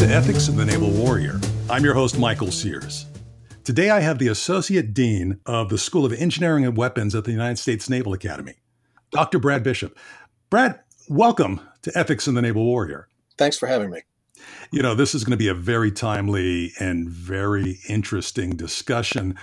to Ethics of the Naval Warrior. I'm your host, Michael Sears. Today I have the Associate Dean of the School of Engineering and Weapons at the United States Naval Academy, Dr. Brad Bishop. Brad, welcome to Ethics in the Naval Warrior. Thanks for having me. You know, this is going to be a very timely and very interesting discussion.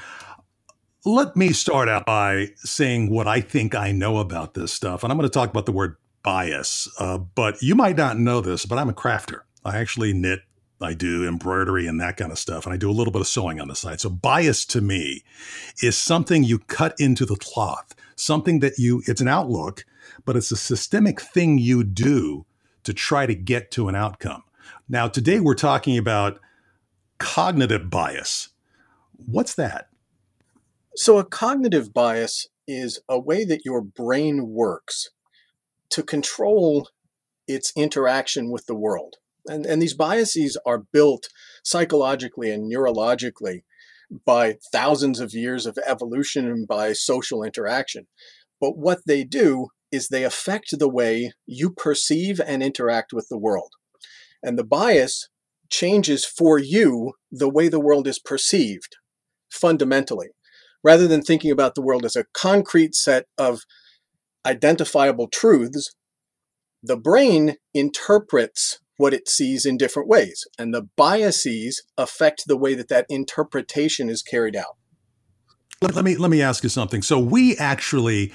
Let me start out by saying what I think I know about this stuff. And I'm going to talk about the word bias. Uh, but you might not know this, but I'm a crafter. I actually knit, I do embroidery and that kind of stuff. And I do a little bit of sewing on the side. So bias to me is something you cut into the cloth, something that you, it's an outlook, but it's a systemic thing you do to try to get to an outcome. Now, today we're talking about cognitive bias. What's that? So, a cognitive bias is a way that your brain works to control its interaction with the world. And, and these biases are built psychologically and neurologically by thousands of years of evolution and by social interaction. But what they do is they affect the way you perceive and interact with the world. And the bias changes for you the way the world is perceived fundamentally rather than thinking about the world as a concrete set of identifiable truths, the brain interprets what it sees in different ways, and the biases affect the way that that interpretation is carried out. Let me let me ask you something. So we actually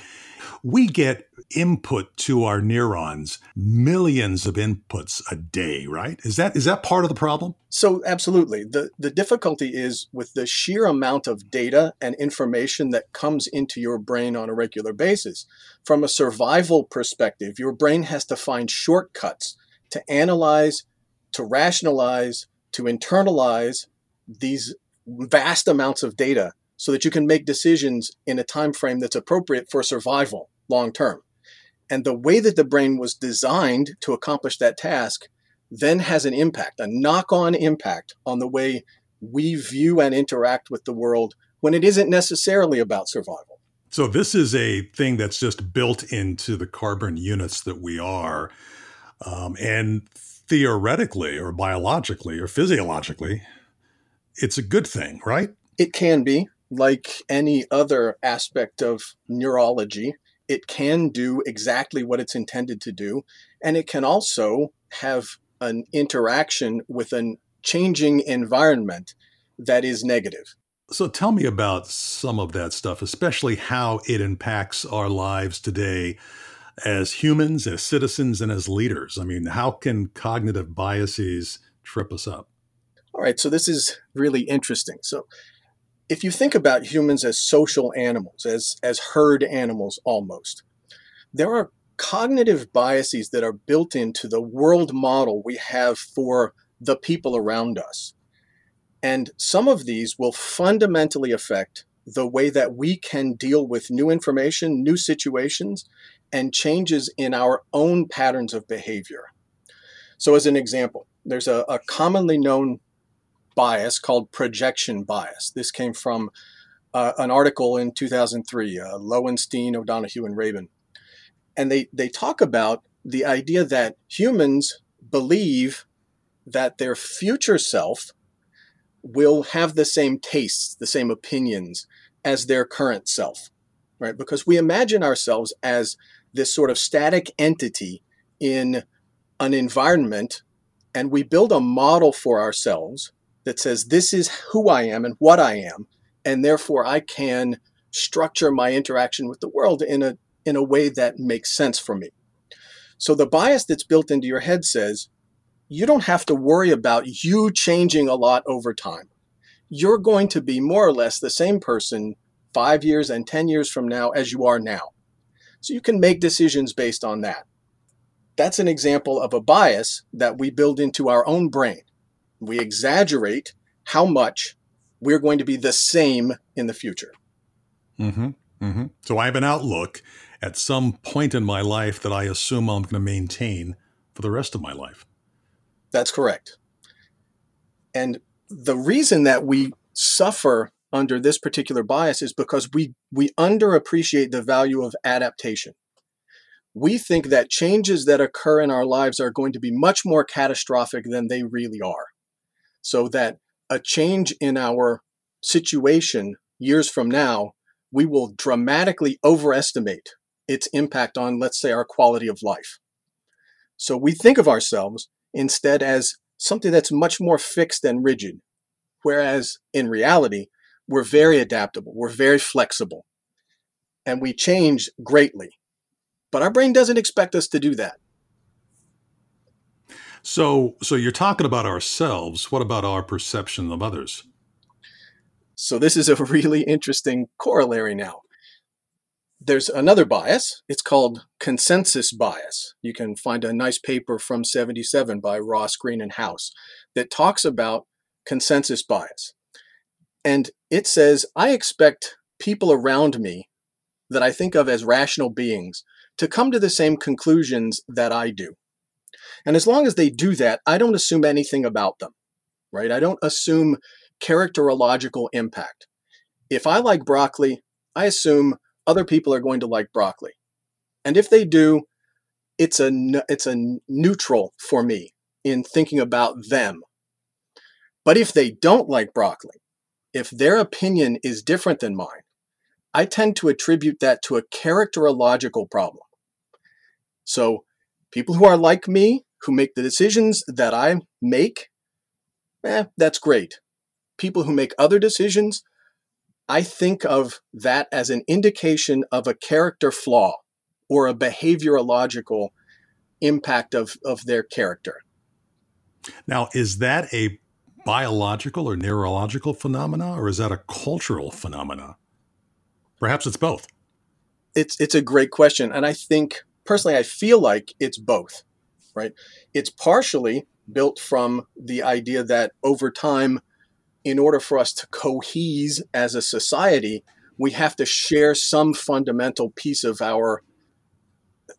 we get input to our neurons, millions of inputs a day, right? Is that is that part of the problem? So absolutely. The the difficulty is with the sheer amount of data and information that comes into your brain on a regular basis. From a survival perspective, your brain has to find shortcuts to analyze, to rationalize, to internalize these vast amounts of data so that you can make decisions in a time frame that's appropriate for survival long term. And the way that the brain was designed to accomplish that task then has an impact, a knock on impact on the way we view and interact with the world when it isn't necessarily about survival. So, this is a thing that's just built into the carbon units that we are. Um, and theoretically, or biologically, or physiologically, it's a good thing, right? It can be, like any other aspect of neurology it can do exactly what it's intended to do. And it can also have an interaction with a changing environment that is negative. So tell me about some of that stuff, especially how it impacts our lives today as humans, as citizens, and as leaders. I mean, how can cognitive biases trip us up? All right, so this is really interesting. So if you think about humans as social animals, as, as herd animals almost, there are cognitive biases that are built into the world model we have for the people around us. And some of these will fundamentally affect the way that we can deal with new information, new situations, and changes in our own patterns of behavior. So, as an example, there's a, a commonly known bias called projection bias. This came from uh, an article in 2003, uh, Loewenstein, O'Donoghue, and Rabin. And they, they talk about the idea that humans believe that their future self will have the same tastes, the same opinions as their current self, right? Because we imagine ourselves as this sort of static entity in an environment and we build a model for ourselves that says this is who I am and what I am, and therefore I can structure my interaction with the world in a in a way that makes sense for me. So the bias that's built into your head says you don't have to worry about you changing a lot over time. You're going to be more or less the same person 5 years and 10 years from now as you are now. So you can make decisions based on that. That's an example of a bias that we build into our own brain we exaggerate how much we're going to be the same in the future. Mm-hmm. Mm-hmm. So I have an outlook at some point in my life that I assume I'm going to maintain for the rest of my life. That's correct. And the reason that we suffer under this particular bias is because we, we underappreciate the value of adaptation. We think that changes that occur in our lives are going to be much more catastrophic than they really are so that a change in our situation years from now, we will dramatically overestimate its impact on, let's say, our quality of life. So we think of ourselves instead as something that's much more fixed and rigid, whereas in reality, we're very adaptable, we're very flexible, and we change greatly. But our brain doesn't expect us to do that. So, so you're talking about ourselves. What about our perception of others? So this is a really interesting corollary now. There's another bias. It's called consensus bias. You can find a nice paper from 77 by Ross, Greene, and House that talks about consensus bias. And it says, I expect people around me that I think of as rational beings to come to the same conclusions that I do. And as long as they do that, I don't assume anything about them, right? I don't assume characterological impact. If I like broccoli, I assume other people are going to like broccoli. And if they do, it's a it's a neutral for me in thinking about them. But if they don't like broccoli, if their opinion is different than mine, I tend to attribute that to a characterological problem. So, people who are like me who make the decisions that I make, eh, that's great. People who make other decisions, I think of that as an indication of a character flaw or a behaviorological impact of, of their character. Now, is that a biological or neurological phenomena, or is that a cultural phenomena? Perhaps it's both. It's it's a great question, and I think personally, I feel like it's both right? It's partially built from the idea that over time, in order for us to cohese as a society, we have to share some fundamental piece of our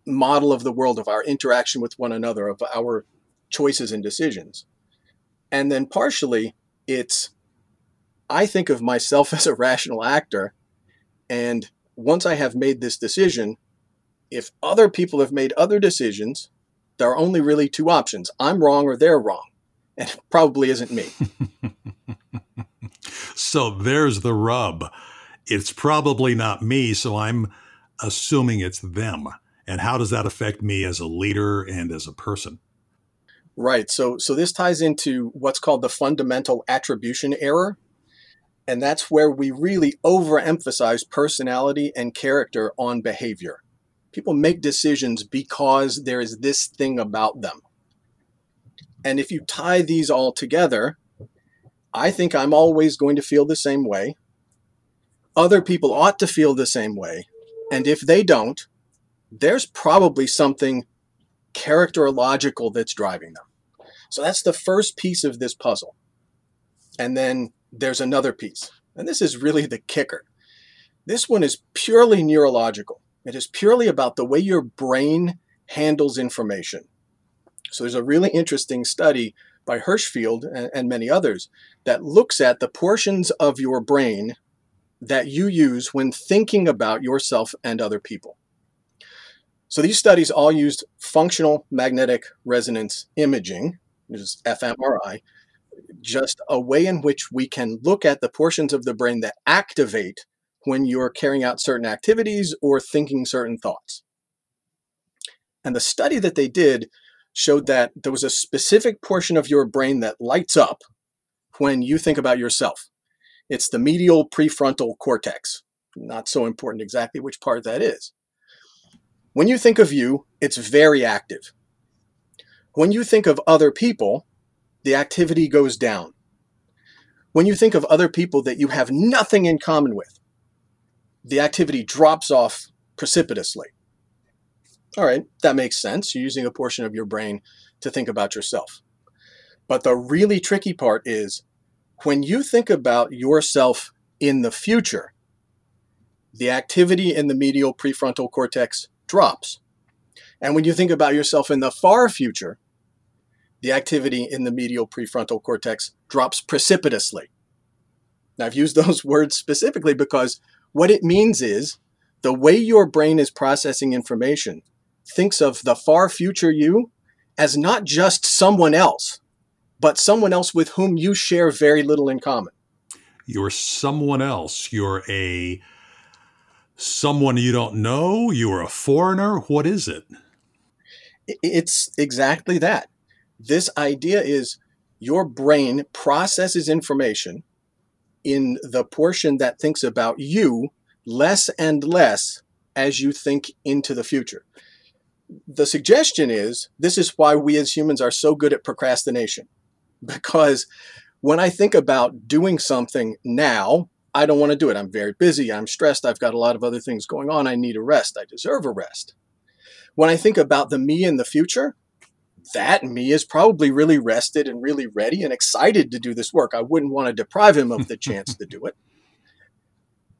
model of the world, of our interaction with one another, of our choices and decisions. And then partially, it's I think of myself as a rational actor. And once I have made this decision, if other people have made other decisions there are only really two options I'm wrong or they're wrong. And it probably isn't me. so there's the rub. It's probably not me, so I'm assuming it's them. And how does that affect me as a leader and as a person? Right. So so this ties into what's called the fundamental attribution error. And that's where we really overemphasize personality and character on behavior. People make decisions because there is this thing about them. And if you tie these all together, I think I'm always going to feel the same way. Other people ought to feel the same way. And if they don't, there's probably something characterological that's driving them. So that's the first piece of this puzzle. And then there's another piece. And this is really the kicker. This one is purely neurological. It is purely about the way your brain handles information. So there's a really interesting study by Hershfield and, and many others that looks at the portions of your brain that you use when thinking about yourself and other people. So these studies all used functional magnetic resonance imaging, which is fMRI, just a way in which we can look at the portions of the brain that activate when you're carrying out certain activities or thinking certain thoughts. And the study that they did showed that there was a specific portion of your brain that lights up when you think about yourself. It's the medial prefrontal cortex. Not so important exactly which part that is. When you think of you, it's very active. When you think of other people, the activity goes down. When you think of other people that you have nothing in common with, the activity drops off precipitously. All right, that makes sense. You're using a portion of your brain to think about yourself. But the really tricky part is when you think about yourself in the future, the activity in the medial prefrontal cortex drops. And when you think about yourself in the far future, the activity in the medial prefrontal cortex drops precipitously. Now, I've used those words specifically because what it means is the way your brain is processing information thinks of the far future you as not just someone else, but someone else with whom you share very little in common. You're someone else. You're a someone you don't know. You're a foreigner. What is it? It's exactly that. This idea is your brain processes information in the portion that thinks about you less and less as you think into the future. The suggestion is this is why we as humans are so good at procrastination. Because when I think about doing something now, I don't want to do it. I'm very busy. I'm stressed. I've got a lot of other things going on. I need a rest. I deserve a rest. When I think about the me in the future, that me is probably really rested and really ready and excited to do this work. I wouldn't want to deprive him of the chance to do it.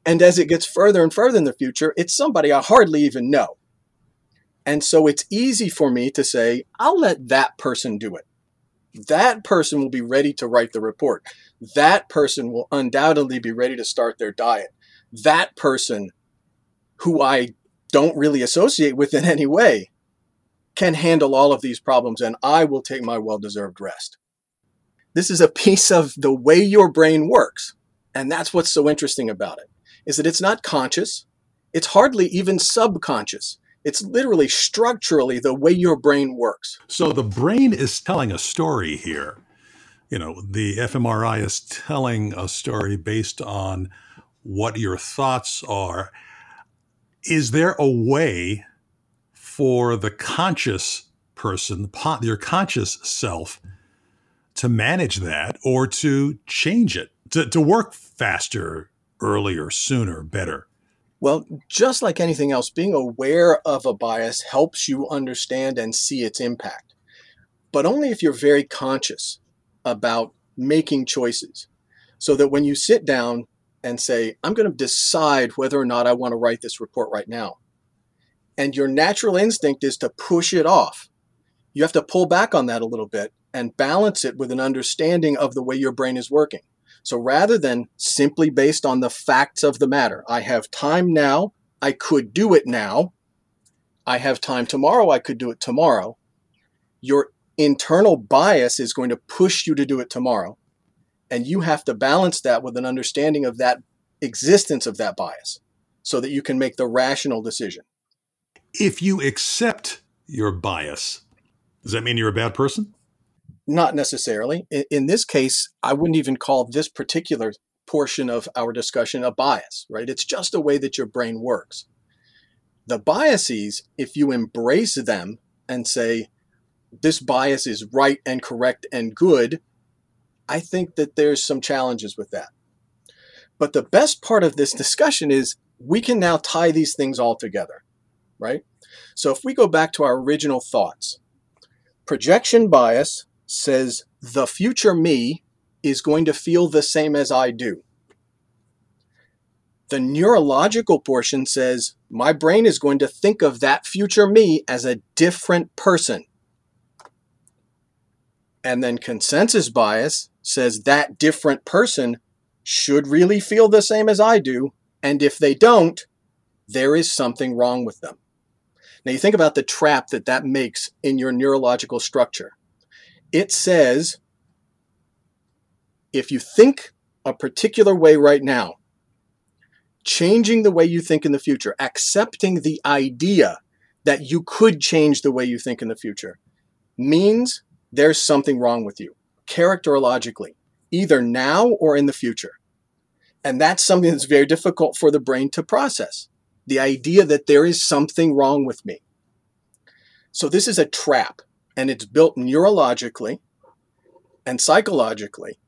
And as it gets further and further in the future, it's somebody I hardly even know. And so it's easy for me to say, I'll let that person do it. That person will be ready to write the report. That person will undoubtedly be ready to start their diet. That person who I don't really associate with in any way can handle all of these problems and I will take my well deserved rest. This is a piece of the way your brain works. And that's what's so interesting about it is that it's not conscious. It's hardly even subconscious. It's literally structurally the way your brain works. So the brain is telling a story here. You know, the fMRI is telling a story based on what your thoughts are. Is there a way for the conscious person, your conscious self, to manage that or to change it, to, to work faster, earlier, sooner, better? Well, just like anything else, being aware of a bias helps you understand and see its impact, but only if you're very conscious about making choices. So that when you sit down and say, I'm going to decide whether or not I want to write this report right now, and your natural instinct is to push it off. You have to pull back on that a little bit and balance it with an understanding of the way your brain is working. So rather than simply based on the facts of the matter, I have time now, I could do it now, I have time tomorrow, I could do it tomorrow. Your internal bias is going to push you to do it tomorrow. And you have to balance that with an understanding of that existence of that bias so that you can make the rational decision if you accept your bias, does that mean you're a bad person? Not necessarily. In, in, this case, I wouldn't even call this particular portion of our discussion a bias, right? It's just a way that your brain works. The biases, if you embrace them and say, this bias is right and correct and good, I think that there's some challenges with that. But the best part of this discussion is we can now tie these things all together right? So if we go back to our original thoughts, projection bias says the future me is going to feel the same as I do. The neurological portion says my brain is going to think of that future me as a different person. And then consensus bias says that different person should really feel the same as I do. And if they don't, there is something wrong with them. Now, you think about the trap that that makes in your neurological structure. It says if you think a particular way right now, changing the way you think in the future, accepting the idea that you could change the way you think in the future, means there's something wrong with you, characterologically, either now or in the future. And that's something that's very difficult for the brain to process the idea that there is something wrong with me. So this is a trap, and it's built neurologically and psychologically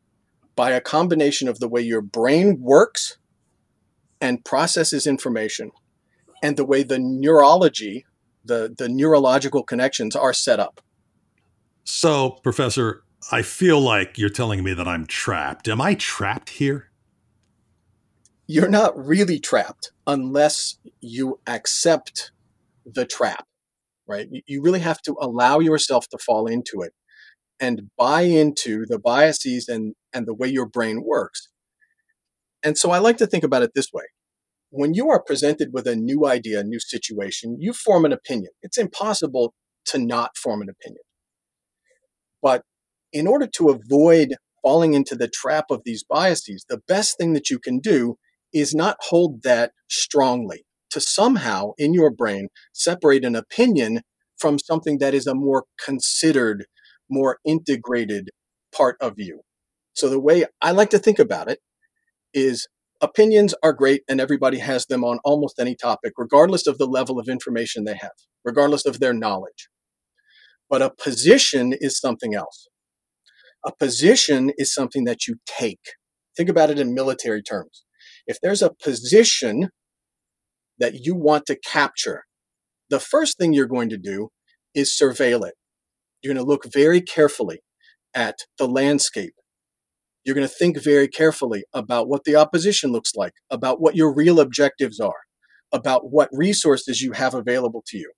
by a combination of the way your brain works and processes information and the way the neurology, the, the neurological connections are set up. So, Professor, I feel like you're telling me that I'm trapped. Am I trapped here? you're not really trapped unless you accept the trap, right? You really have to allow yourself to fall into it and buy into the biases and, and the way your brain works. And so I like to think about it this way. When you are presented with a new idea, a new situation, you form an opinion. It's impossible to not form an opinion. But in order to avoid falling into the trap of these biases, the best thing that you can do is not hold that strongly, to somehow in your brain separate an opinion from something that is a more considered, more integrated part of you. So the way I like to think about it is opinions are great and everybody has them on almost any topic, regardless of the level of information they have, regardless of their knowledge. But a position is something else. A position is something that you take. Think about it in military terms. If there's a position that you want to capture, the first thing you're going to do is surveil it. You're going to look very carefully at the landscape. You're going to think very carefully about what the opposition looks like, about what your real objectives are, about what resources you have available to you.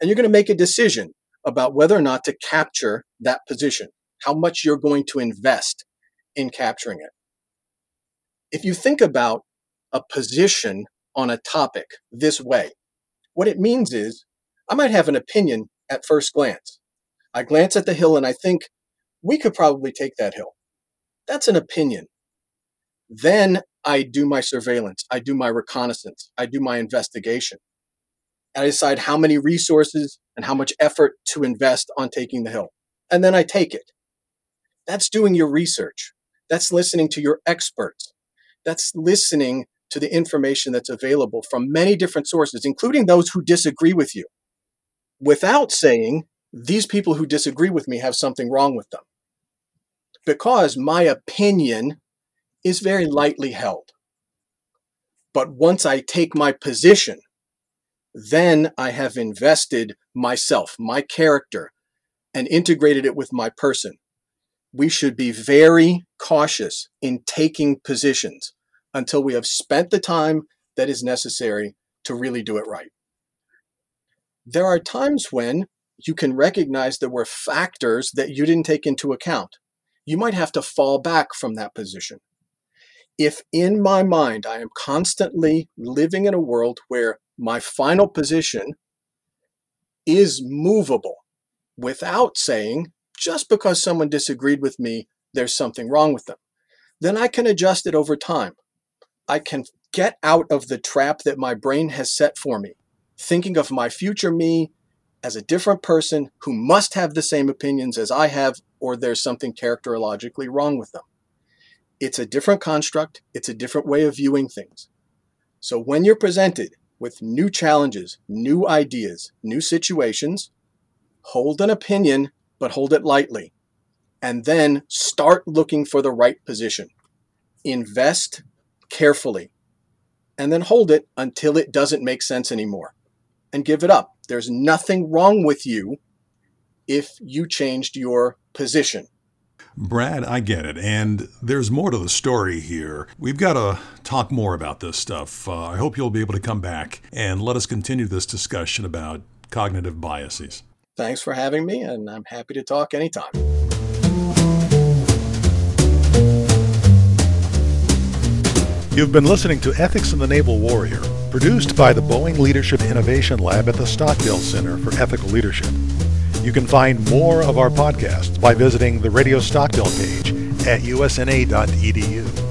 And you're going to make a decision about whether or not to capture that position, how much you're going to invest in capturing it. If you think about a position on a topic this way, what it means is I might have an opinion at first glance. I glance at the hill and I think we could probably take that hill. That's an opinion. Then I do my surveillance, I do my reconnaissance, I do my investigation. and I decide how many resources and how much effort to invest on taking the hill. And then I take it. That's doing your research. That's listening to your experts. That's listening to the information that's available from many different sources, including those who disagree with you, without saying, these people who disagree with me have something wrong with them. Because my opinion is very lightly held. But once I take my position, then I have invested myself, my character, and integrated it with my person. We should be very cautious in taking positions until we have spent the time that is necessary to really do it right. There are times when you can recognize there were factors that you didn't take into account. You might have to fall back from that position. If in my mind I am constantly living in a world where my final position is movable without saying, just because someone disagreed with me, there's something wrong with them, then I can adjust it over time. I can get out of the trap that my brain has set for me, thinking of my future me as a different person who must have the same opinions as I have, or there's something characterologically wrong with them. It's a different construct, it's a different way of viewing things. So when you're presented with new challenges, new ideas, new situations, hold an opinion, but hold it lightly. And then start looking for the right position. Invest carefully and then hold it until it doesn't make sense anymore and give it up. There's nothing wrong with you if you changed your position. Brad, I get it. And there's more to the story here. We've got to talk more about this stuff. Uh, I hope you'll be able to come back and let us continue this discussion about cognitive biases. Thanks for having me, and I'm happy to talk anytime. You've been listening to Ethics in the Naval Warrior, produced by the Boeing Leadership Innovation Lab at the Stockdale Center for Ethical Leadership. You can find more of our podcasts by visiting the Radio Stockdale page at usna.edu.